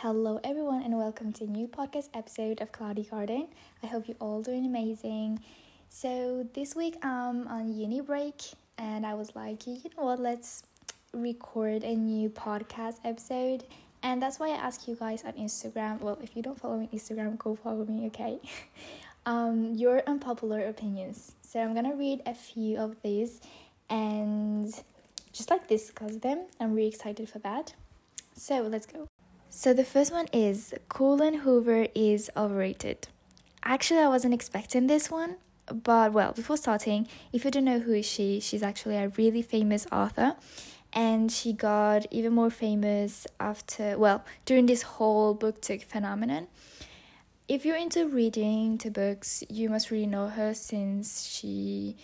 Hello, everyone, and welcome to a new podcast episode of Cloudy Garden. I hope you're all doing amazing. So, this week I'm on uni break, and I was like, you know what, let's record a new podcast episode. And that's why I ask you guys on Instagram. Well, if you don't follow me on Instagram, go follow me, okay? um, your unpopular opinions. So, I'm gonna read a few of these and just like discuss them. I'm really excited for that. So, let's go. So the first one is Colleen Hoover is overrated. Actually, I wasn't expecting this one, but well, before starting, if you don't know who is she, she's actually a really famous author and she got even more famous after well, during this whole BookTok phenomenon. If you're into reading the books, you must really know her since she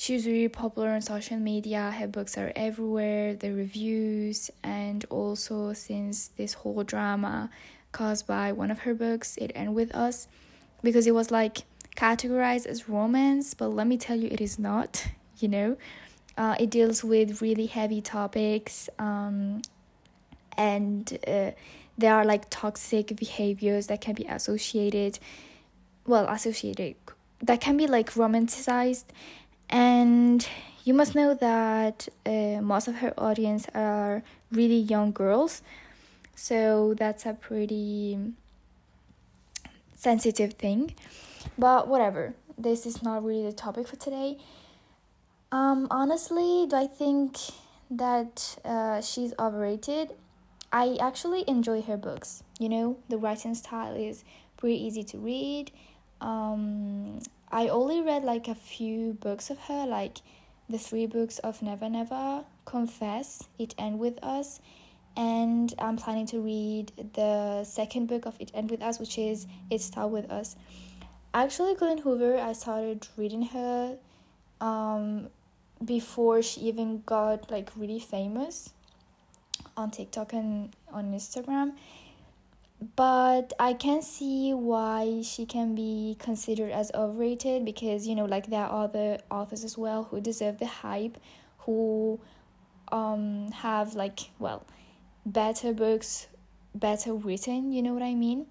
she's really popular on social media. Her books are everywhere the reviews and also since this whole drama caused by one of her books it ended with us because it was like categorized as romance but let me tell you it is not you know? Uh, it deals with really heavy topics um, and uh, there are like toxic behaviors that can be associated well associated that can be like romanticized and you must know that uh, most of her audience are really young girls. So that's a pretty sensitive thing. But whatever this is not really the topic for today. Um honestly do i think that uh, she's overrated? I actually enjoy her books. You know the writing style is pretty easy to read. Um I only read like a few books of her, like the three books of Never Never, Confess, It End With Us, and I'm planning to read the second book of It End With Us, which is It Start With Us. Actually, Colleen Hoover, I started reading her um, before she even got like really famous on TikTok and on Instagram but I can see why she can be considered as overrated because you know like there are other authors as well who deserve the hype who um have like well better books better written you know what I mean?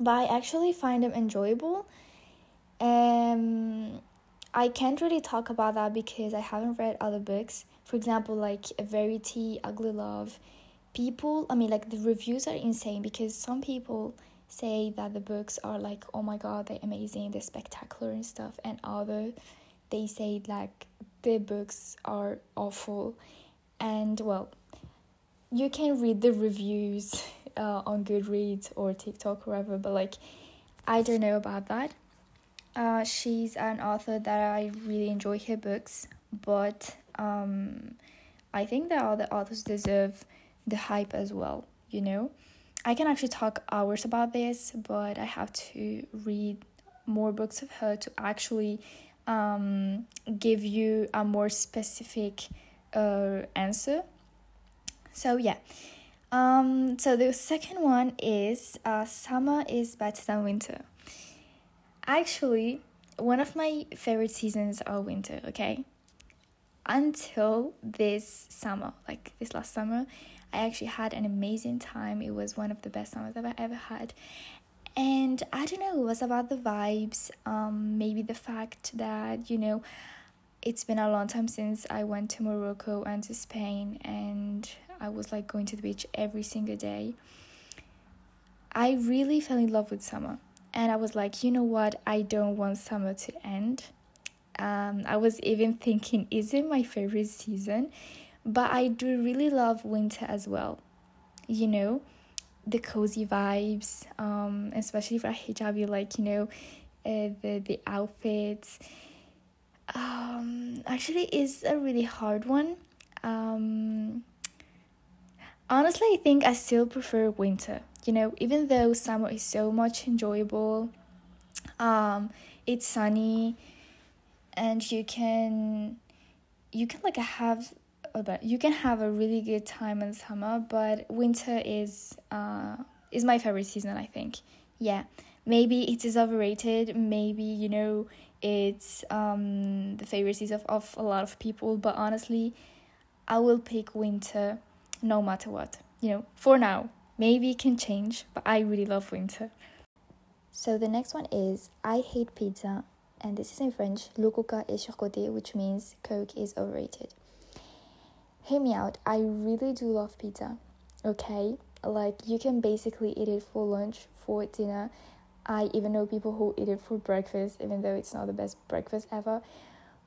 But I actually find them enjoyable. Um I can't really talk about that because I haven't read other books. For example like a Verity Ugly Love people i mean like the reviews are insane because some people say that the books are like oh my god they're amazing they're spectacular and stuff and other they say like the books are awful. And well you can read the reviews uh, on goodreads or tiktok or whatever but like i don't know about that. Uh, she's an author that i really enjoy her books but um, i think that other authors deserve the hype as well, you know? I can actually talk hours about this, but I have to read more books of her to actually um, give you a more specific uh, answer. So, yeah. Um, so, the second one is uh, Summer is better than winter. Actually, one of my favorite seasons are winter, okay? Until this summer, like this last summer, I actually had an amazing time. It was one of the best summers I've ever had. And I don't know, it was about the vibes, um, maybe the fact that, you know, it's been a long time since I went to Morocco and to Spain, and I was like going to the beach every single day. I really fell in love with summer, and I was like, you know what, I don't want summer to end. Um, I was even thinking, is it my favorite season? But I do really love winter as well. You know, the cozy vibes, um, especially for a hijabi, like, you know, uh, the, the outfits. Um, actually, is a really hard one. Um, honestly, I think I still prefer winter. You know, even though summer is so much enjoyable, um, it's sunny, and you can you can like have but you can have a really good time in summer but winter is uh is my favorite season i think yeah maybe it is overrated maybe you know it's um the favorite season of, of a lot of people but honestly i will pick winter no matter what you know, for now. Maybe it can change, but I really love winter. So the next one is I hate pizza, and this is in French. Le coca est surcoté, which means Coke is overrated. Hear me out. I really do love pizza. Okay, like you can basically eat it for lunch, for dinner. I even know people who eat it for breakfast, even though it's not the best breakfast ever.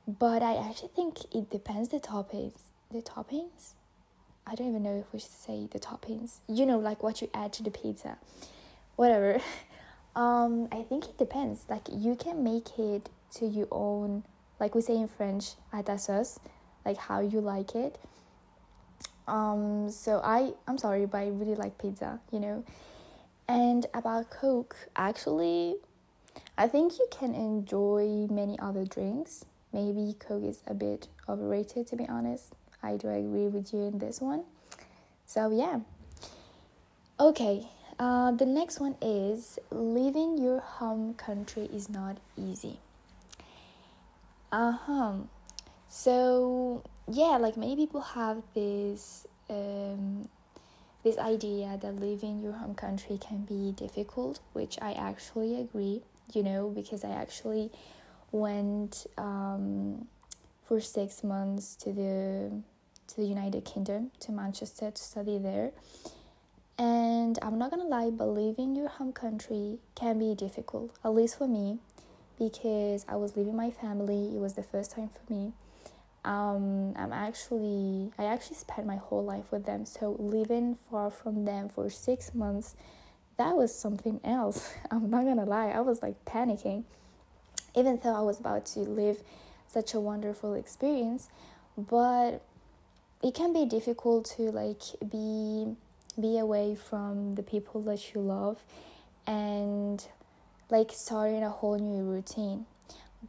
But I actually think it depends the toppings. The toppings? I don't even know if we should say the toppings. You know, like what you add to the pizza. Whatever. Um, I think it depends. Like you can make it to your own, like we say in French, à sauce, like how you like it. Um, so I I'm sorry, but I really like pizza, you know. And about Coke, actually, I think you can enjoy many other drinks. Maybe Coke is a bit overrated, to be honest. I do agree with you in this one. So yeah. Okay, uh, the next one is leaving your home country is not easy. Uh huh. So yeah, like many people have this um, this idea that leaving your home country can be difficult, which I actually agree. You know, because I actually went um, for six months to the to the United Kingdom to Manchester to study there and I'm not gonna lie, but leaving your home country can be difficult, at least for me, because I was leaving my family. It was the first time for me. Um, I'm actually, I actually spent my whole life with them. So living far from them for six months, that was something else. I'm not gonna lie, I was like panicking, even though I was about to live such a wonderful experience. But it can be difficult to like be be away from the people that you love and like starting a whole new routine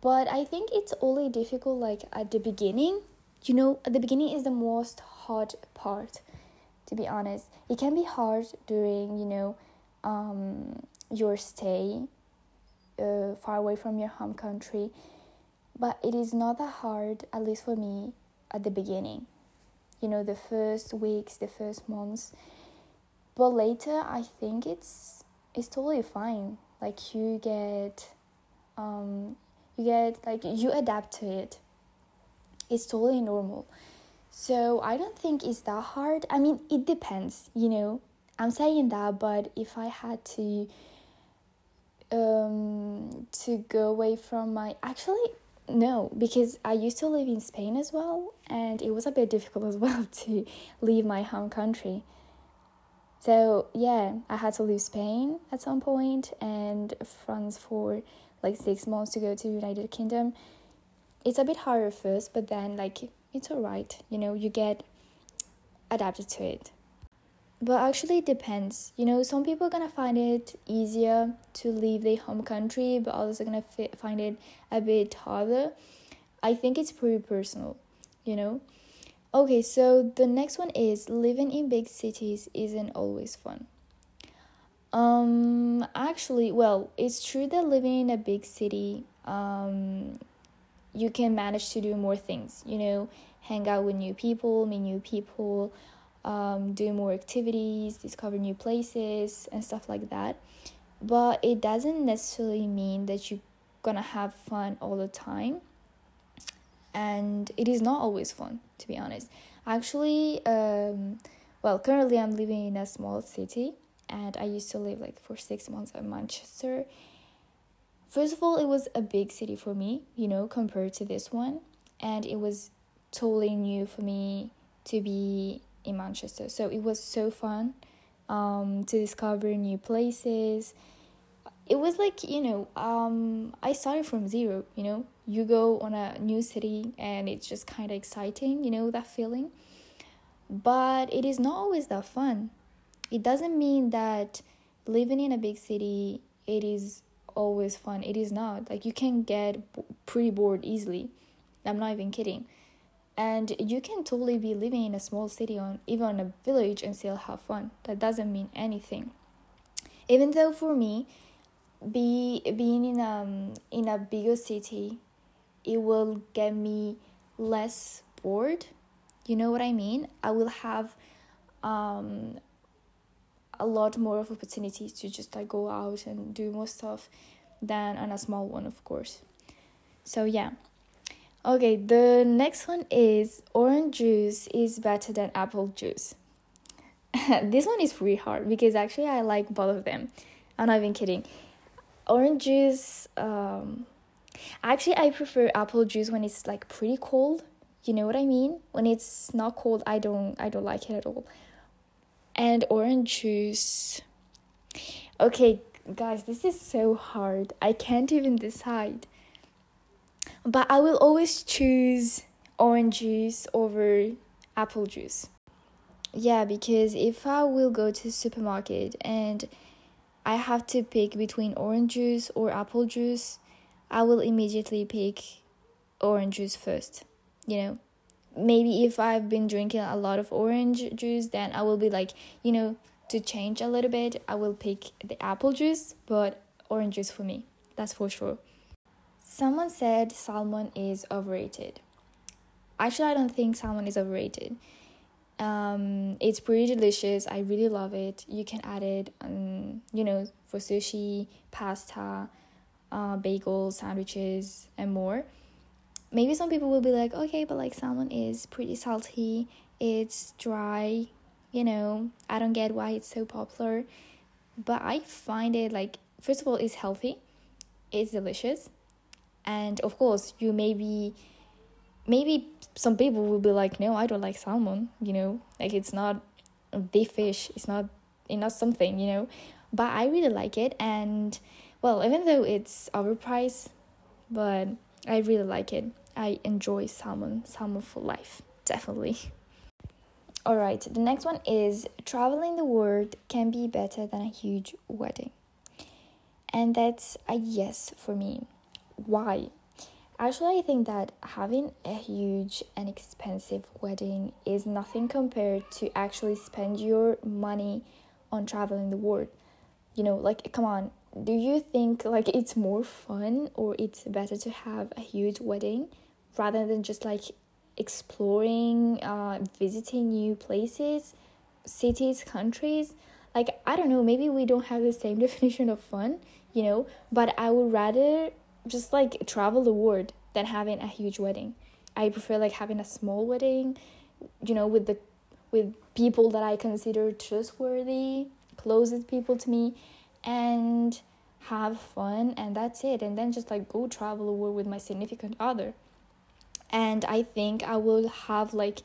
but i think it's only difficult like at the beginning. You know at the beginning is the most hard part to be honest. It can be hard during you know um, your stay uh, far away from your home country. But it is not that hard at least for me at the beginning. You know the first weeks the first months. But later i think it's it's totally fine. Like you get um get like you adapt to it. It's totally normal. So i don't think it's that hard. I mean it depends you know. I'm saying that but if i had to um to go away from my actually no because i used to live in spain as well and it was a bit difficult as well to leave my home country. So yeah, I had to leave Spain at some point and France for like six months to go to the United Kingdom. It's a bit harder first, but then like it's alright. You know, you get adapted to it. But actually, it depends. You know, some people are gonna find it easier to leave their home country, but others are gonna find it a bit harder. I think it's pretty personal. You know Okay, so the next one is living in big cities isn't always fun. Um, actually, well, it's true that living in a big city, um, you can manage to do more things. You know, hang out with new people, meet new people, um, do more activities, discover new places, and stuff like that. But it doesn't necessarily mean that you're gonna have fun all the time and it is not always fun to be honest actually um, well currently i'm living in a small city and i used to live like for six months in manchester. First of all it was a big city for me you know compared to this one and it was totally new for me to be in manchester. So it was so fun um, to discover new places. It was like you know um, i started from zero you know. You go on a new city and it's just kind of exciting you know that feeling. But it is not always that fun it doesn't mean that living in a big city it is always fun. It is not. Like you can get pretty bored easily. I'm not even kidding. And you can totally be living in a small city on even a village and still have fun. That doesn't mean anything. Even though for me be being in um in a bigger city it will get me less bored. You know what i mean? I will have um a lot more of opportunities to just like go out and do more stuff than on a small one, of course. So yeah. Okay, the next one is orange juice is better than apple juice. this one is pretty hard because actually I like both of them. I'm not even kidding. Orange juice, um, actually I prefer apple juice when it's like pretty cold. You know what I mean? When it's not cold, I don't I don't like it at all. And orange juice. Okay, guys, this is so hard. I can't even decide. But I will always choose orange juice over apple juice. Yeah, because if I will go to supermarket and I have to pick between orange juice or apple juice, I will immediately pick orange juice first. You know, maybe if I've been drinking a lot of orange juice, then I will be like, you know, to change a little bit, I will pick the apple juice, but orange juice for me. That's for sure. Someone said salmon is overrated. Actually, I don't think salmon is overrated. Um, it's pretty delicious. I really love it. You can add it, um, you know, for sushi, pasta, uh, bagels, sandwiches, and more. Maybe some people will be like, okay, but like salmon is pretty salty. It's dry. You know, I don't get why it's so popular. But I find it like, first of all, it's healthy. It's delicious and of course you maybe maybe some people will be like no i don't like salmon you know like it's not the fish it's not it's not something you know but i really like it and well even though it's overpriced but i really like it i enjoy salmon salmon for life definitely all right the next one is traveling the world can be better than a huge wedding and that's a yes for me why? Actually, I think that having a huge and expensive wedding is nothing compared to actually spend your money on traveling the world. You know, like, come on, do you think like it's more fun or it's better to have a huge wedding rather than just like exploring, uh, visiting new places, cities, countries? Like, I don't know, maybe we don't have the same definition of fun, you know, but I would rather just like travel the world than having a huge wedding. I prefer like having a small wedding, you know, with the with people that I consider trustworthy, closest people to me, and have fun and that's it. And then just like go travel the world with my significant other. And I think I will have like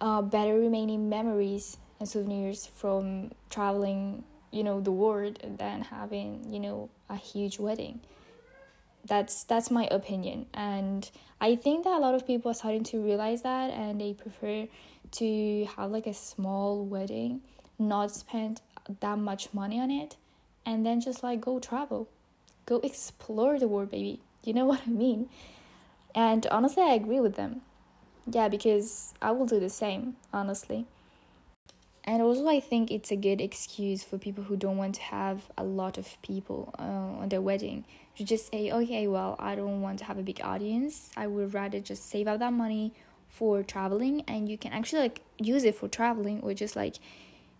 uh, better remaining memories and souvenirs from traveling, you know, the world than having, you know, a huge wedding. That's that's my opinion. And i think that a lot of people are starting to realize that and they prefer to have like a small wedding not spend that much money on it and then just like go travel. Go explore the world baby. You know what i mean and honestly i agree with them. Yeah because i will do the same honestly. And also i think it's a good excuse for people who don't want to have a lot of people uh, on their wedding. To just say okay well i don't want to have a big audience. I would rather just save up that money for traveling and you can actually like use it for traveling or just like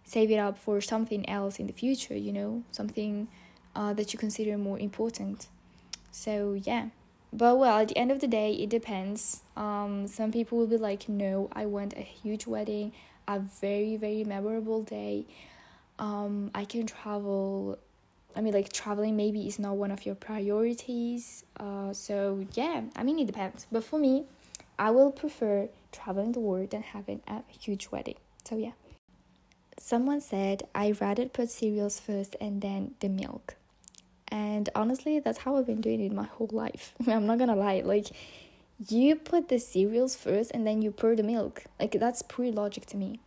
save it up for something else in the future you know? Something uh, that you consider more important. So yeah but well at the end of the day it depends. Um some people will be like no i want a huge wedding a very very memorable day. Um i can travel i mean like traveling maybe is not one of your priorities. Uh so yeah i mean it depends. But for me i will prefer traveling the world than having a huge wedding. So yeah. Someone said i rather put cereals first and then the milk and honestly that's how i've been doing it my whole life. I'm not gonna lie like you put the cereals first and then you pour the milk. Like that's pretty logic to me.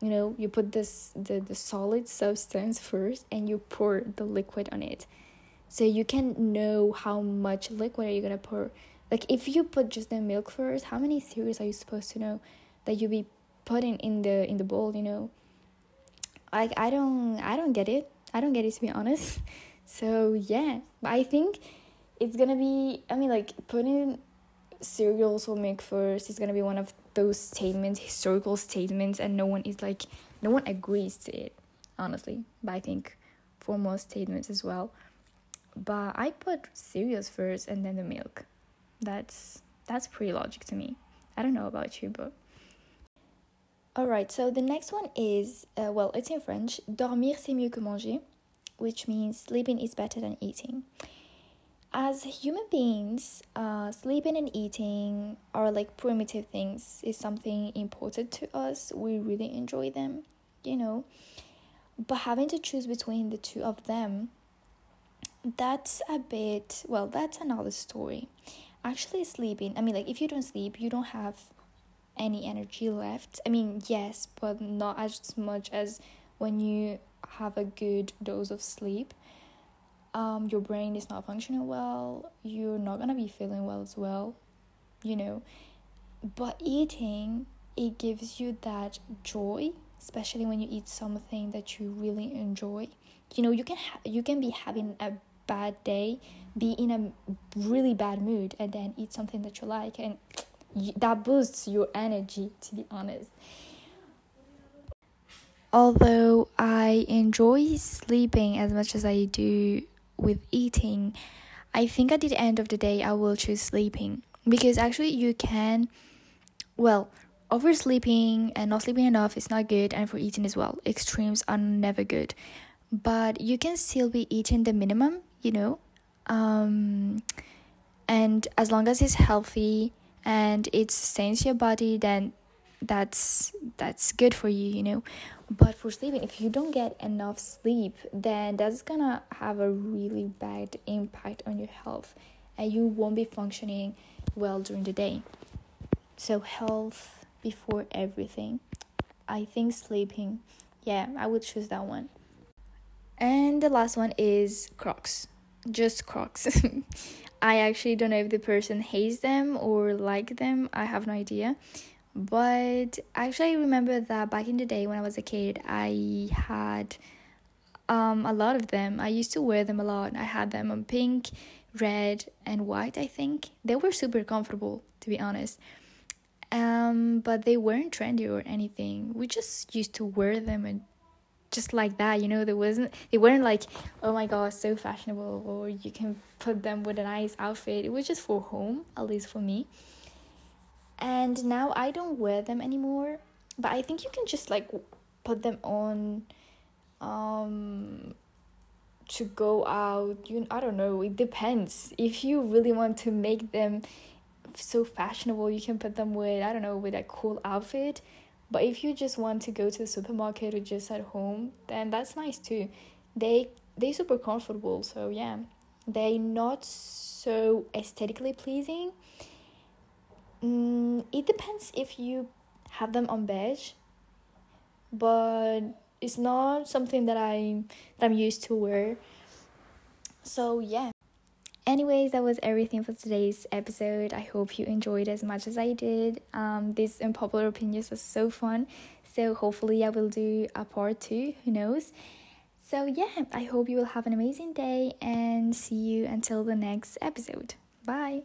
You know you put this the, the solid substance first and you pour the liquid on it. So you can know how much liquid are you gonna pour. Like if you put just the milk first how many cereals are you supposed to know that you be putting in the in the bowl you know? Like i don't i don't get it. I don't get it to be honest so yeah but i think it's gonna be i mean like putting cereals will make first is gonna be one of those statements, historical statements, and no one is like, no one agrees to it. honestly. But I think for most statements as well. But I put cereals first and then the milk. That's that's pretty logic to me. I don't know about you, but all right. So the next one is uh, well, it's in French. Dormir c'est mieux que manger, which means sleeping is better than eating. As human beings, uh, sleeping and eating are like primitive things. Is something important to us. We really enjoy them, you know. But having to choose between the two of them, that's a bit well. That's another story actually sleeping i mean like if you don't sleep you don't have any energy left i mean yes but not as much as when you have a good dose of sleep. Um your brain is not functioning well. You're not gonna be feeling well as well you know. But eating it gives you that joy especially when you eat something that you really enjoy. You know you can ha- you can be having a bad day be in a really bad mood and then eat something that you like and that boosts your energy to be honest although i enjoy sleeping as much as i do with eating i think at the end of the day i will choose sleeping. Because actually you can well oversleeping and not sleeping enough is not good and for eating as well extremes are never good. But you can still be eating the minimum you know um, and as long as it's healthy and it sustains your body then that's that's good for you you know but for sleeping if you don't get enough sleep then that's gonna have a really bad impact on your health and you won't be functioning well during the day so health before everything i think sleeping yeah i would choose that one and the last one is crocs just Crocs. I actually don't know if the person hates them or like them. I have no idea. But actually, I remember that back in the day when I was a kid, I had um, a lot of them. I used to wear them a lot. I had them on pink, red, and white, I think. They were super comfortable, to be honest. Um, but they weren't trendy or anything. We just used to wear them and just like that you know there wasn't they weren't like oh my god so fashionable or you can put them with a nice outfit it was just for home at least for me and now i don't wear them anymore but i think you can just like put them on um to go out you i don't know it depends if you really want to make them so fashionable you can put them with i don't know with a cool outfit but if you just want to go to the supermarket or just at home, then that's nice too. They they super comfortable, so yeah. They not so aesthetically pleasing. Mm, it depends if you have them on beige, but it's not something that I that I'm used to wear. So yeah. Anyways, that was everything for today's episode. I hope you enjoyed as much as I did. Um, these unpopular opinions are so fun. So hopefully I will do a part two. Who knows? So yeah, I hope you will have an amazing day and see you until the next episode. Bye.